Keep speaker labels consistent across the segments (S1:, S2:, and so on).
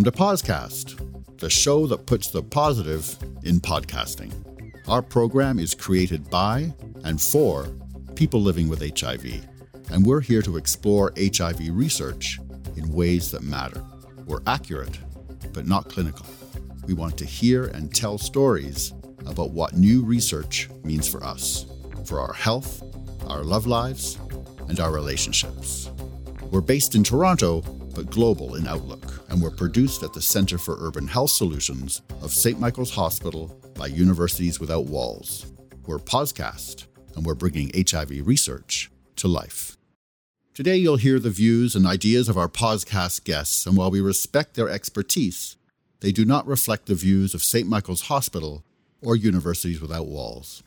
S1: Welcome to Pozcast, the show that puts the positive in podcasting. Our program is created by and for people living with HIV, and we're here to explore HIV research in ways that matter. We're accurate, but not clinical. We want to hear and tell stories about what new research means for us, for our health, our love lives, and our relationships. We're based in Toronto, but global in outlook, and we're produced at the Centre for Urban Health Solutions of St. Michael's Hospital by Universities Without Walls. We're Pozcast, and we're bringing HIV research to life. Today, you'll hear the views and ideas of our podcast guests, and while we respect their expertise, they do not reflect the views of St. Michael's Hospital or Universities Without Walls.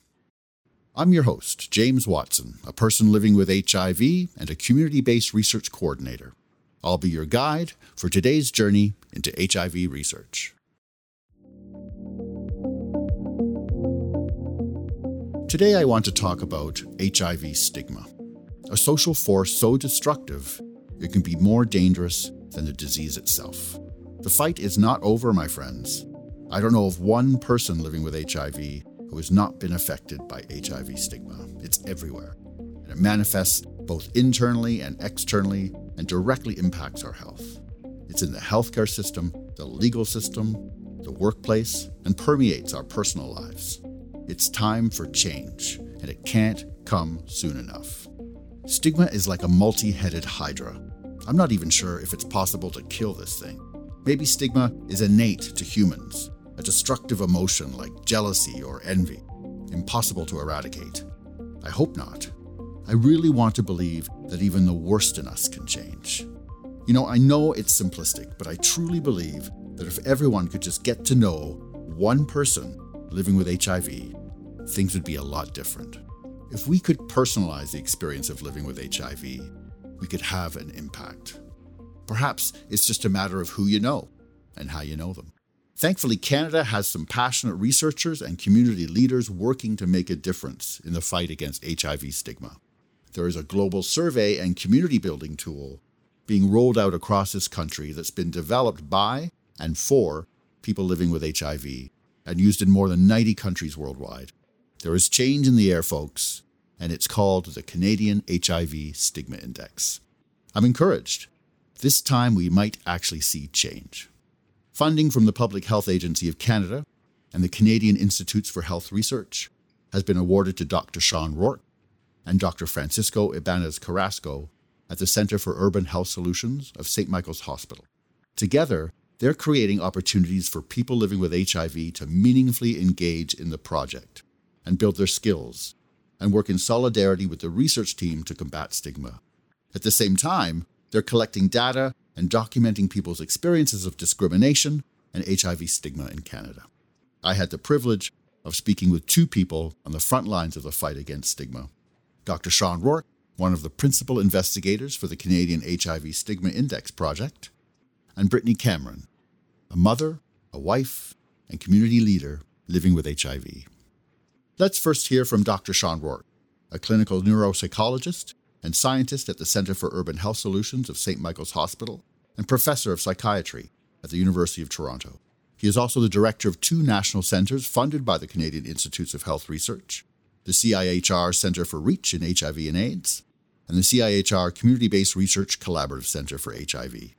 S1: I'm your host, James Watson, a person living with HIV and a community based research coordinator. I'll be your guide for today's journey into HIV research. Today, I want to talk about HIV stigma, a social force so destructive it can be more dangerous than the disease itself. The fight is not over, my friends. I don't know of one person living with HIV who has not been affected by HIV stigma. It's everywhere. And it manifests both internally and externally and directly impacts our health. It's in the healthcare system, the legal system, the workplace, and permeates our personal lives. It's time for change, and it can't come soon enough. Stigma is like a multi headed hydra. I'm not even sure if it's possible to kill this thing. Maybe stigma is innate to humans, a destructive emotion like jealousy or envy, impossible to eradicate. I hope not. I really want to believe that even the worst in us can change. You know, I know it's simplistic, but I truly believe that if everyone could just get to know one person living with HIV, things would be a lot different. If we could personalize the experience of living with HIV, we could have an impact. Perhaps it's just a matter of who you know and how you know them. Thankfully, Canada has some passionate researchers and community leaders working to make a difference in the fight against HIV stigma. There is a global survey and community building tool being rolled out across this country that's been developed by and for people living with HIV and used in more than 90 countries worldwide. There is change in the air, folks, and it's called the Canadian HIV Stigma Index. I'm encouraged. This time we might actually see change. Funding from the Public Health Agency of Canada and the Canadian Institutes for Health Research has been awarded to Dr. Sean Rourke and Dr. Francisco Ibanez Carrasco at the Center for Urban Health Solutions of St. Michael's Hospital. Together, they're creating opportunities for people living with HIV to meaningfully engage in the project and build their skills and work in solidarity with the research team to combat stigma. At the same time, they're collecting data and documenting people's experiences of discrimination and HIV stigma in Canada. I had the privilege of speaking with two people on the front lines of the fight against stigma Dr. Sean Rourke, one of the principal investigators for the Canadian HIV Stigma Index Project, and Brittany Cameron, a mother, a wife, and community leader living with HIV. Let's first hear from Dr. Sean Rourke, a clinical neuropsychologist and scientist at the Center for Urban Health Solutions of St. Michael's Hospital, and professor of psychiatry at the University of Toronto. He is also the director of two national centres funded by the Canadian Institutes of Health Research the CIHR Center for Reach in HIV and AIDS, and the CIHR Community Based Research Collaborative Center for HIV.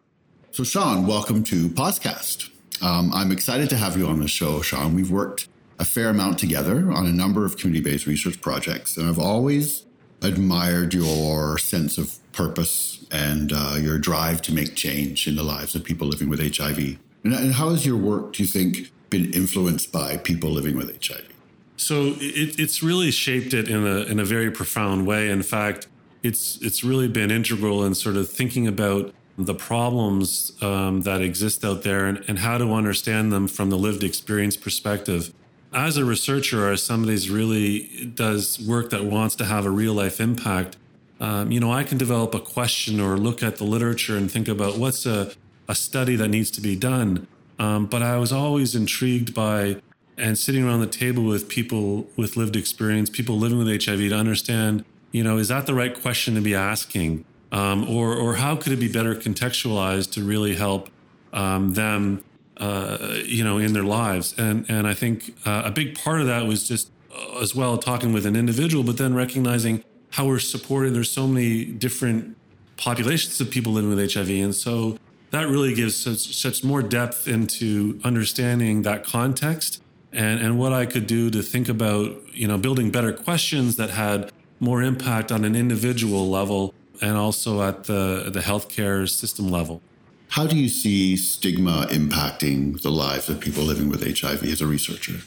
S1: So, Sean, welcome to Pozcast. Um, I'm excited to have you on the show, Sean. We've worked a fair amount together on a number of community based research projects, and I've always admired your sense of purpose and uh, your drive to make change in the lives of people living with HIV. And, and, how has your work, do you think, been influenced by people living with HIV?
S2: So it, it's really shaped it in a in a very profound way. In fact, it's it's really been integral in sort of thinking about the problems um, that exist out there and, and how to understand them from the lived experience perspective as a researcher or as somebody who really does work that wants to have a real life impact, um, you know, I can develop a question or look at the literature and think about what's a, a study that needs to be done. Um, but I was always intrigued by and sitting around the table with people with lived experience, people living with HIV to understand, you know, is that the right question to be asking? Um, or, or how could it be better contextualized to really help um, them, uh, you know, in their lives. And and I think uh, a big part of that was just uh, as well talking with an individual, but then recognizing how we're supported. There's so many different populations of people living with HIV, and so that really gives such, such more depth into understanding that context and and what I could do to think about you know building better questions that had more impact on an individual level and also at the the healthcare system level.
S1: How do you see stigma impacting the lives of people living with HIV as a researcher?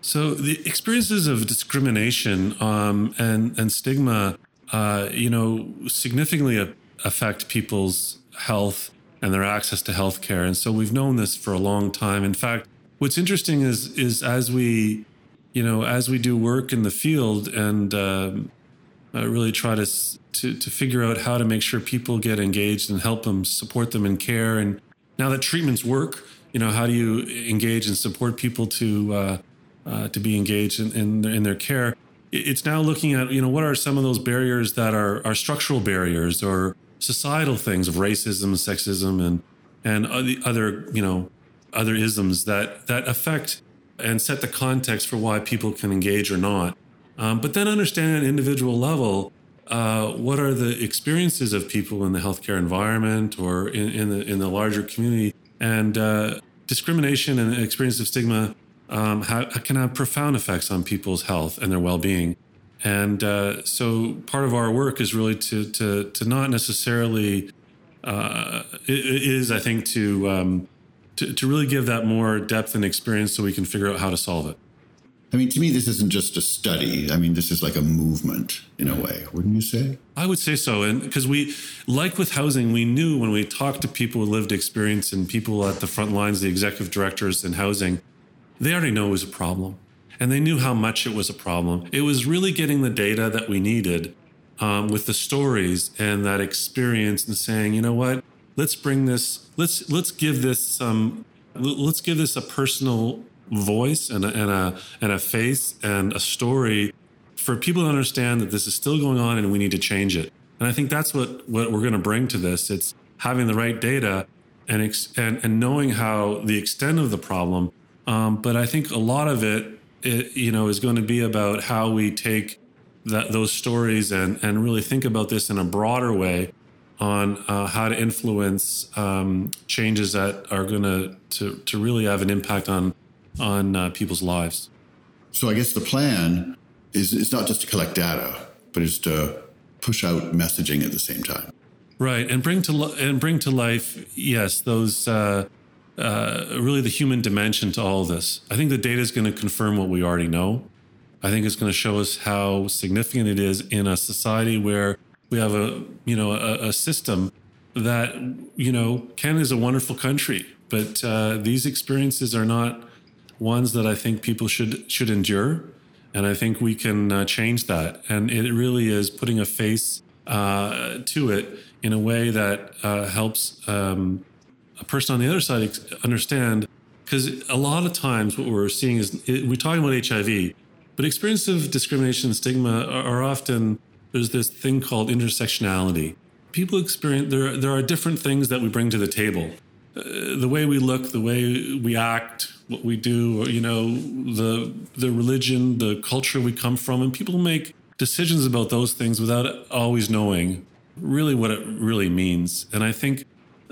S2: So the experiences of discrimination um, and and stigma, uh, you know, significantly affect people's health and their access to healthcare. And so we've known this for a long time. In fact, what's interesting is is as we, you know, as we do work in the field and um, really try to, to to figure out how to make sure people get engaged and help them support them in care. And now that treatments work, you know, how do you engage and support people to uh, uh, to be engaged in, in, in their care. It's now looking at you know what are some of those barriers that are are structural barriers or societal things of racism, sexism, and and other you know other isms that that affect and set the context for why people can engage or not. Um, but then understanding at an individual level, uh, what are the experiences of people in the healthcare environment or in, in the in the larger community, and uh, discrimination and experience of stigma um, can have profound effects on people's health and their well-being. And uh, so, part of our work is really to to to not necessarily uh, is I think to, um, to to really give that more depth and experience so we can figure out how to solve it.
S1: I mean, to me, this isn't just a study. I mean, this is like a movement in a way, wouldn't you say?
S2: I would say so. And because we, like with housing, we knew when we talked to people with lived experience and people at the front lines, the executive directors in housing, they already know it was a problem and they knew how much it was a problem. It was really getting the data that we needed um, with the stories and that experience and saying, you know what, let's bring this, let's let's give this some, let's give this a personal voice and a, and a and a face and a story for people to understand that this is still going on and we need to change it. And I think that's what what we're going to bring to this. It's having the right data and ex, and and knowing how the extent of the problem um, but I think a lot of it, it, you know, is going to be about how we take that those stories and and really think about this in a broader way on uh, how to influence um, changes that are going to to really have an impact on on uh, people's lives.
S1: So I guess the plan is it's not just to collect data, but it's to push out messaging at the same time.
S2: Right, and bring to and bring to life, yes, those uh, uh, really the human dimension to all of this. I think the data is going to confirm what we already know. I think it's going to show us how significant it is in a society where we have a you know a, a system that you know Canada is a wonderful country, but uh, these experiences are not ones that I think people should should endure, and I think we can uh, change that. And it really is putting a face uh, to it in a way that uh, helps. Um, a person on the other side understand because a lot of times what we're seeing is we're talking about HIV, but experiences of discrimination and stigma are, are often there's this thing called intersectionality. People experience there. There are different things that we bring to the table. Uh, the way we look, the way we act, what we do, or, you know, the the religion, the culture we come from, and people make decisions about those things without always knowing really what it really means. And I think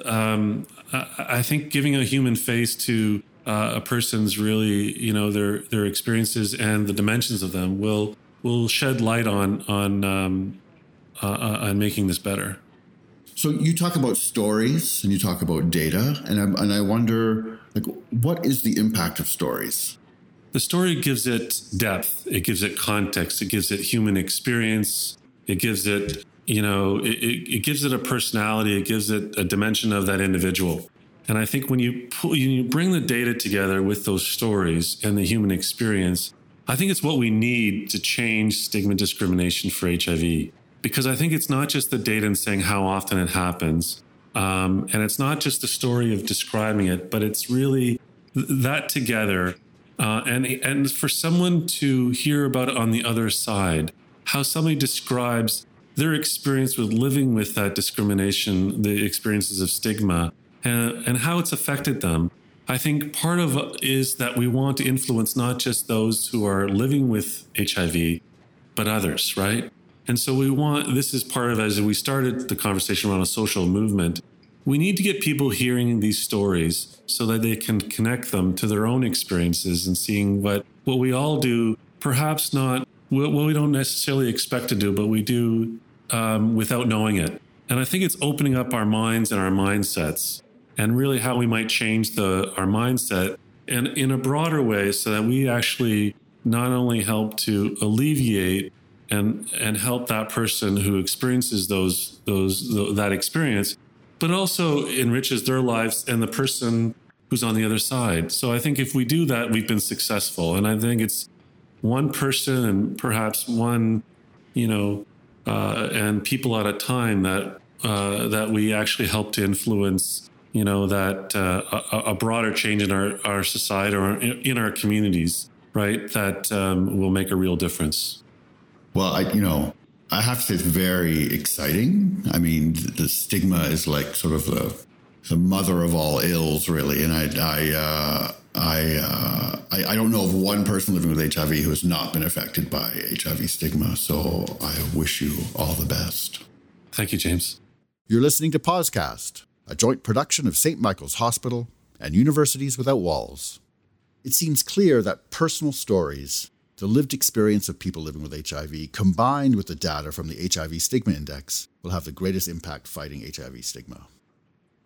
S2: um, I think giving a human face to uh, a person's really, you know, their their experiences and the dimensions of them will will shed light on on um, uh, uh, on making this better.
S1: So you talk about stories and you talk about data, and I, and I wonder, like, what is the impact of stories?
S2: The story gives it depth. It gives it context. It gives it human experience. It gives it you know, it, it, gives it a personality, it gives it a dimension of that individual. And I think when you pull, you bring the data together with those stories and the human experience, I think it's what we need to change stigma discrimination for HIV. Because I think it's not just the data and saying how often it happens. Um, and it's not just the story of describing it, but it's really that together. Uh, and, and for someone to hear about it on the other side, how somebody describes their experience with living with that discrimination, the experiences of stigma, and, and how it's affected them. I think part of is that we want to influence not just those who are living with HIV, but others, right? And so we want this is part of as we started the conversation around a social movement. We need to get people hearing these stories so that they can connect them to their own experiences and seeing what what we all do, perhaps not what we don't necessarily expect to do, but we do um, without knowing it. And I think it's opening up our minds and our mindsets and really how we might change the our mindset and in a broader way so that we actually not only help to alleviate and and help that person who experiences those those that experience but also enriches their lives and the person who's on the other side. So i think if we do that we've been successful. And i think it's one person and perhaps one you know uh, and people at a time that uh, that we actually help to influence you know that uh, a, a, broader change in our, our society or in our communities right that um, will make a real difference
S1: well, I, you know, I have to say it's very exciting. I mean, the stigma is like sort of the, the mother of all ills, really. And I, I, uh, I, uh, I, I, don't know of one person living with HIV who has not been affected by HIV stigma. So I wish you all the best.
S2: Thank you, James.
S1: You're listening to Pozcast, a joint production of St. Michael's Hospital and Universities Without Walls. It seems clear that personal stories the lived experience of people living with HIV, combined with the data from the HIV Stigma Index, will have the greatest impact fighting HIV stigma.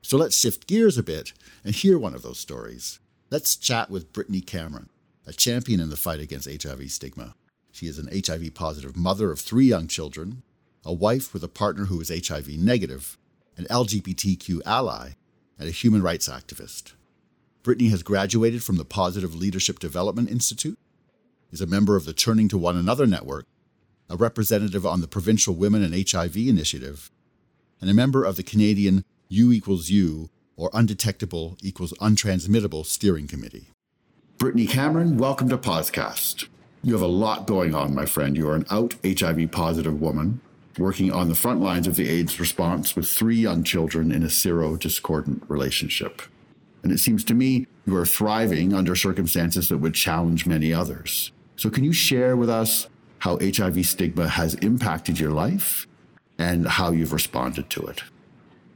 S1: So let's shift gears a bit and hear one of those stories. Let's chat with Brittany Cameron, a champion in the fight against HIV stigma. She is an HIV positive mother of three young children, a wife with a partner who is HIV negative, an LGBTQ ally, and a human rights activist. Brittany has graduated from the Positive Leadership Development Institute is a member of the Turning to One Another Network, a representative on the Provincial Women and HIV Initiative, and a member of the Canadian U equals U or Undetectable equals Untransmittable Steering Committee. Brittany Cameron, welcome to Pozcast. You have a lot going on, my friend. You are an out HIV positive woman working on the front lines of the AIDS response with three young children in a sero-discordant relationship. And it seems to me you are thriving under circumstances that would challenge many others. So, can you share with us how HIV stigma has impacted your life and how you've responded to it?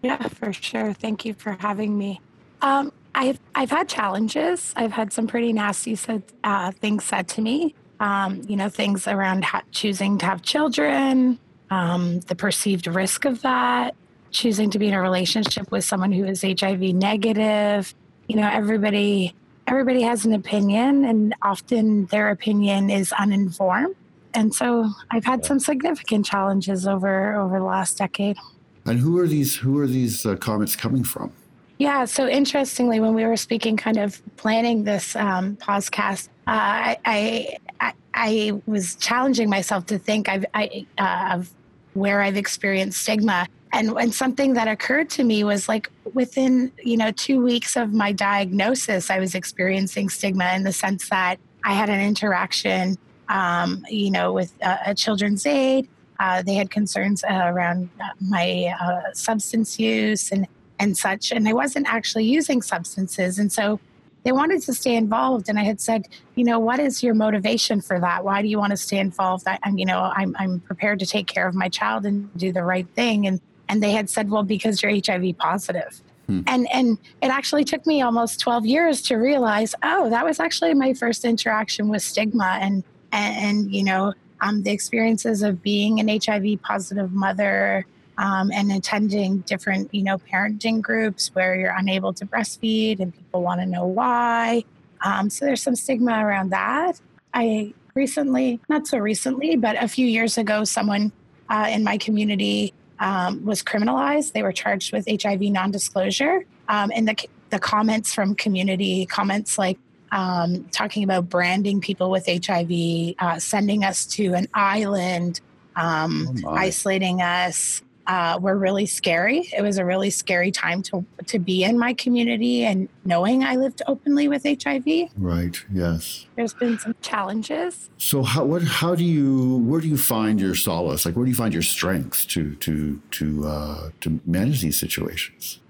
S3: Yeah, for sure. Thank you for having me. Um, I've I've had challenges. I've had some pretty nasty said, uh, things said to me. Um, you know, things around ha- choosing to have children, um, the perceived risk of that, choosing to be in a relationship with someone who is HIV negative. You know, everybody everybody has an opinion, and often their opinion is uninformed. And so I've had some significant challenges over over the last decade.
S1: And who are these who are these uh, comments coming from?
S3: Yeah, so interestingly, when we were speaking, kind of planning this um, podcast, uh, I, I, I was challenging myself to think I've, I, uh, of where I've experienced stigma, and and something that occurred to me was like within you know two weeks of my diagnosis i was experiencing stigma in the sense that i had an interaction um, you know with a, children's aid uh, they had concerns uh, around uh, my uh, substance use and and such. And i wasn't actually using substances. And so they wanted to stay involved. And i had said you know what is your motivation for that? Why do you want to stay involved? I, am you know I'm, I'm prepared to take care of my child and do the right thing. And and they had said well because you're hiv positive. Hmm. and and it actually took me almost 12 years to realize oh that was actually my first interaction with stigma and and, and you know um, the experiences of being an hiv positive mother um, and attending different you know parenting groups where you're unable to breastfeed and people want to know why um, so there's some stigma around that i recently not so recently but a few years ago someone uh, in my community um, was criminalized. They were charged with HIV non disclosure. Um, and the, the comments from community, comments like um, talking about branding people with HIV, uh, sending us to an island, um, oh isolating us, uh, were really scary. It was a really scary time to to be in my community and knowing I lived openly with HIV.
S1: Right. Yes.
S3: There's been some challenges.
S1: So how what how do you where do you find your solace? Like where do you find your strength to to to uh, to manage these situations?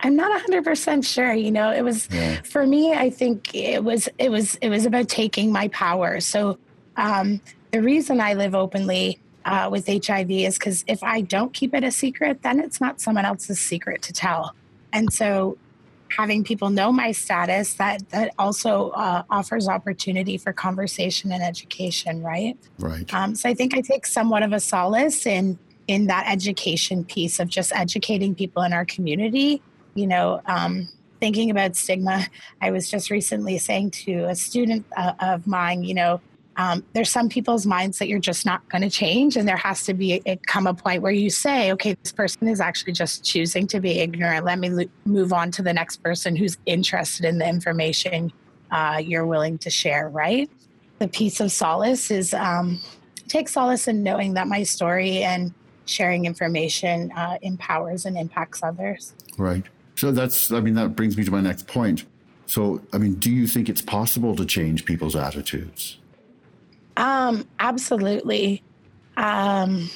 S3: I'm not 100% sure. You know, it was yeah. for me. I think it was it was it was about taking my power. So um, the reason I live openly uh, with HIV is because if I don't keep it a secret, then it's not someone else's secret to tell. And so having people know my status that that also uh, offers opportunity for conversation and education right?
S1: Right.
S3: Um, so i think i take somewhat of a solace in in that education piece of just educating people in our community you know um, thinking about stigma. I was just recently saying to a student uh, of mine you know um, there's some people's minds that you're just not going to change and there has to be a, come a point where you say okay this person is actually just choosing to be ignorant. Let me lo- move on to the next person who's interested in the information uh, you're willing to share right? The piece of solace is um, take solace in knowing that my story and sharing information uh, empowers and impacts others.
S1: Right. So that's i mean that brings me to my next point. So i mean do you think it's possible to change people's attitudes
S3: um, absolutely. Um,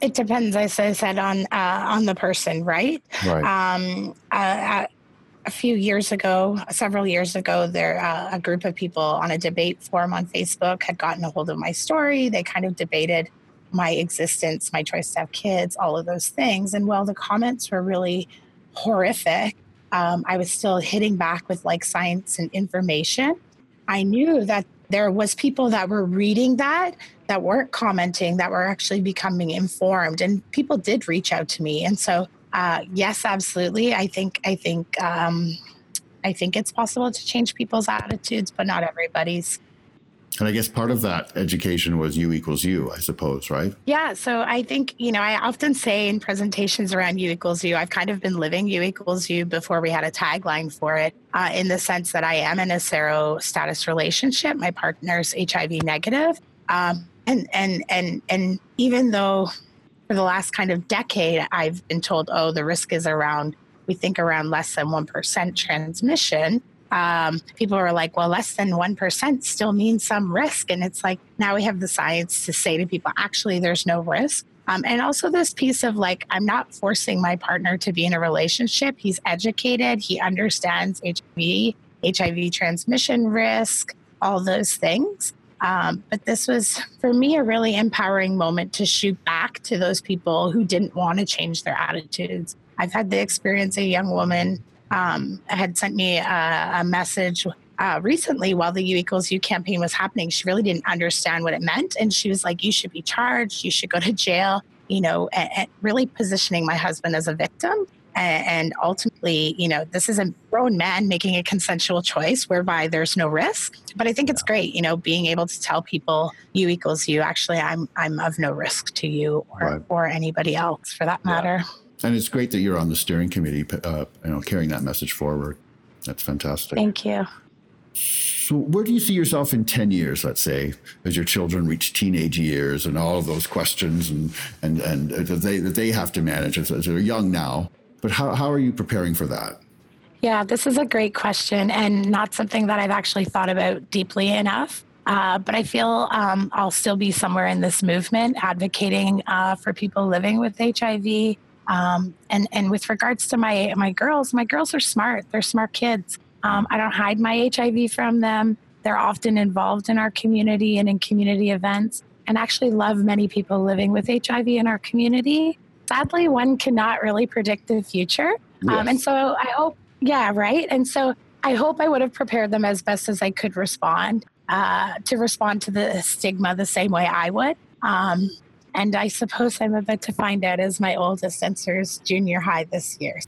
S3: it depends, as I said, on uh, on the person, right?
S1: Right.
S3: Um, uh, a few years ago, several years ago, there uh, a group of people on a debate forum on Facebook had gotten a hold of my story. They kind of debated my existence, my choice to have kids, all of those things. And while the comments were really horrific, um, I was still hitting back with like science and information. I knew that there was people that were reading that that weren't commenting that were actually becoming informed and people did reach out to me. And so uh, yes absolutely i think i think um, i think it's possible to change people's attitudes but not everybody's
S1: and I guess part of that education was U equals U, I suppose, right?
S3: Yeah. So I think, you know, I often say in presentations around U equals U, I've kind of been living U equals U before we had a tagline for it, uh, in the sense that I am in a sero status relationship. My partner's HIV negative. Um, and, and, and, and even though for the last kind of decade, I've been told, oh, the risk is around, we think around less than 1% transmission um, people are like, well, less than 1% still means some risk. And it's like, now we have the science to say to people, actually, there's no risk. Um, and also, this piece of like, I'm not forcing my partner to be in a relationship. He's educated, he understands HIV, HIV transmission risk, all those things. Um, but this was, for me, a really empowering moment to shoot back to those people who didn't want to change their attitudes. I've had the experience a young woman um, had sent me a, a message uh, recently while the U equals U campaign was happening. She really didn't understand what it meant. And she was like, You should be charged, you should go to jail, you know, and, and really positioning my husband as a victim. And, and ultimately, you know, this is a grown man making a consensual choice whereby there's no risk. But I think it's great, you know, being able to tell people U equals U. Actually, I'm I'm of no risk to you or, right. or anybody else for that matter. Yeah.
S1: And it's great that you're on the steering committee, uh, you know, carrying that message forward. That's fantastic.
S3: Thank you.
S1: So, where do you see yourself in 10 years, let's say, as your children reach teenage years and all of those questions and, and, and that, they, that they have to manage as, as they're young now? But how, how are you preparing for that?
S3: Yeah, this is a great question and not something that I've actually thought about deeply enough. Uh, but I feel um, I'll still be somewhere in this movement advocating uh, for people living with HIV um, and and with regards to my my girls, my girls are smart. They're smart kids. Um, I don't hide my HIV from them. They're often involved in our community and in community events, and actually love many people living with HIV in our community. Sadly, one cannot really predict the future, yes. um, and so I hope, yeah, right. And so I hope I would have prepared them as best as I could respond uh, to respond to the stigma the same way I would. Um, and I suppose I'm about to find out as my oldest enters junior high this year.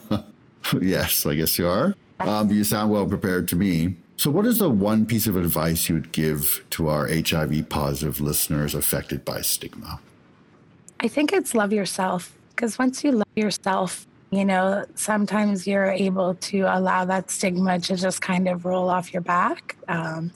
S1: yes, I guess you are. Um, you sound well prepared to me. So, what is the one piece of advice you would give to our HIV positive listeners affected by stigma?
S3: I think it's love yourself because once you love yourself, you know, sometimes you're able to allow that stigma to just kind of roll off your back. Um,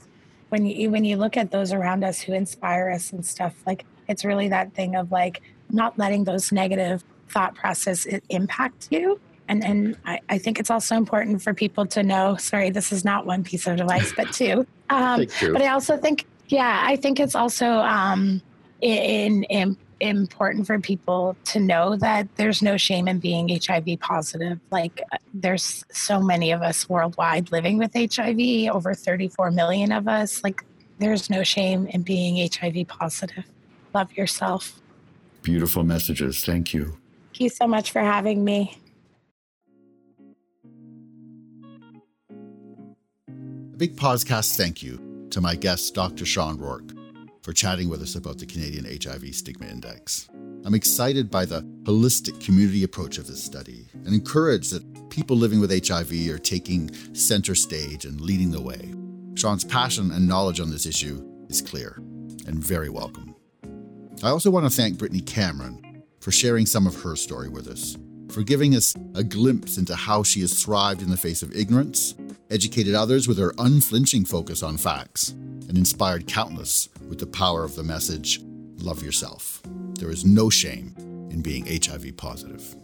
S3: when you when you look at those around us who inspire us and stuff, like it's really that thing of like not letting those negative thought process impact you. And, and I, I think it's also important for people to know sorry, this is not one piece of advice, but two. Um, but I also think, yeah, I think it's also um, in, in important for people to know that there's no shame in being HIV positive. Like, uh, there's so many of us worldwide living with HIV, over 34 million of us. Like, there's no shame in being HIV positive. Love yourself.
S1: Beautiful messages. Thank you.
S3: Thank you so much for having me.
S1: A big Pozcast thank you to my guest, Dr. Sean Rourke for chatting with us about the Canadian HIV Stigma Index. I'm excited by the holistic community approach of this study and encouraged that people living with HIV are taking center stage and leading the way. Sean's passion and knowledge on this issue is clear and very welcome. I also want to thank Brittany Cameron for sharing some of her story with us, for giving us a glimpse into how she has thrived in the face of ignorance, educated others with her unflinching focus on facts, and inspired countless with the power of the message love yourself. There is no shame in being HIV positive.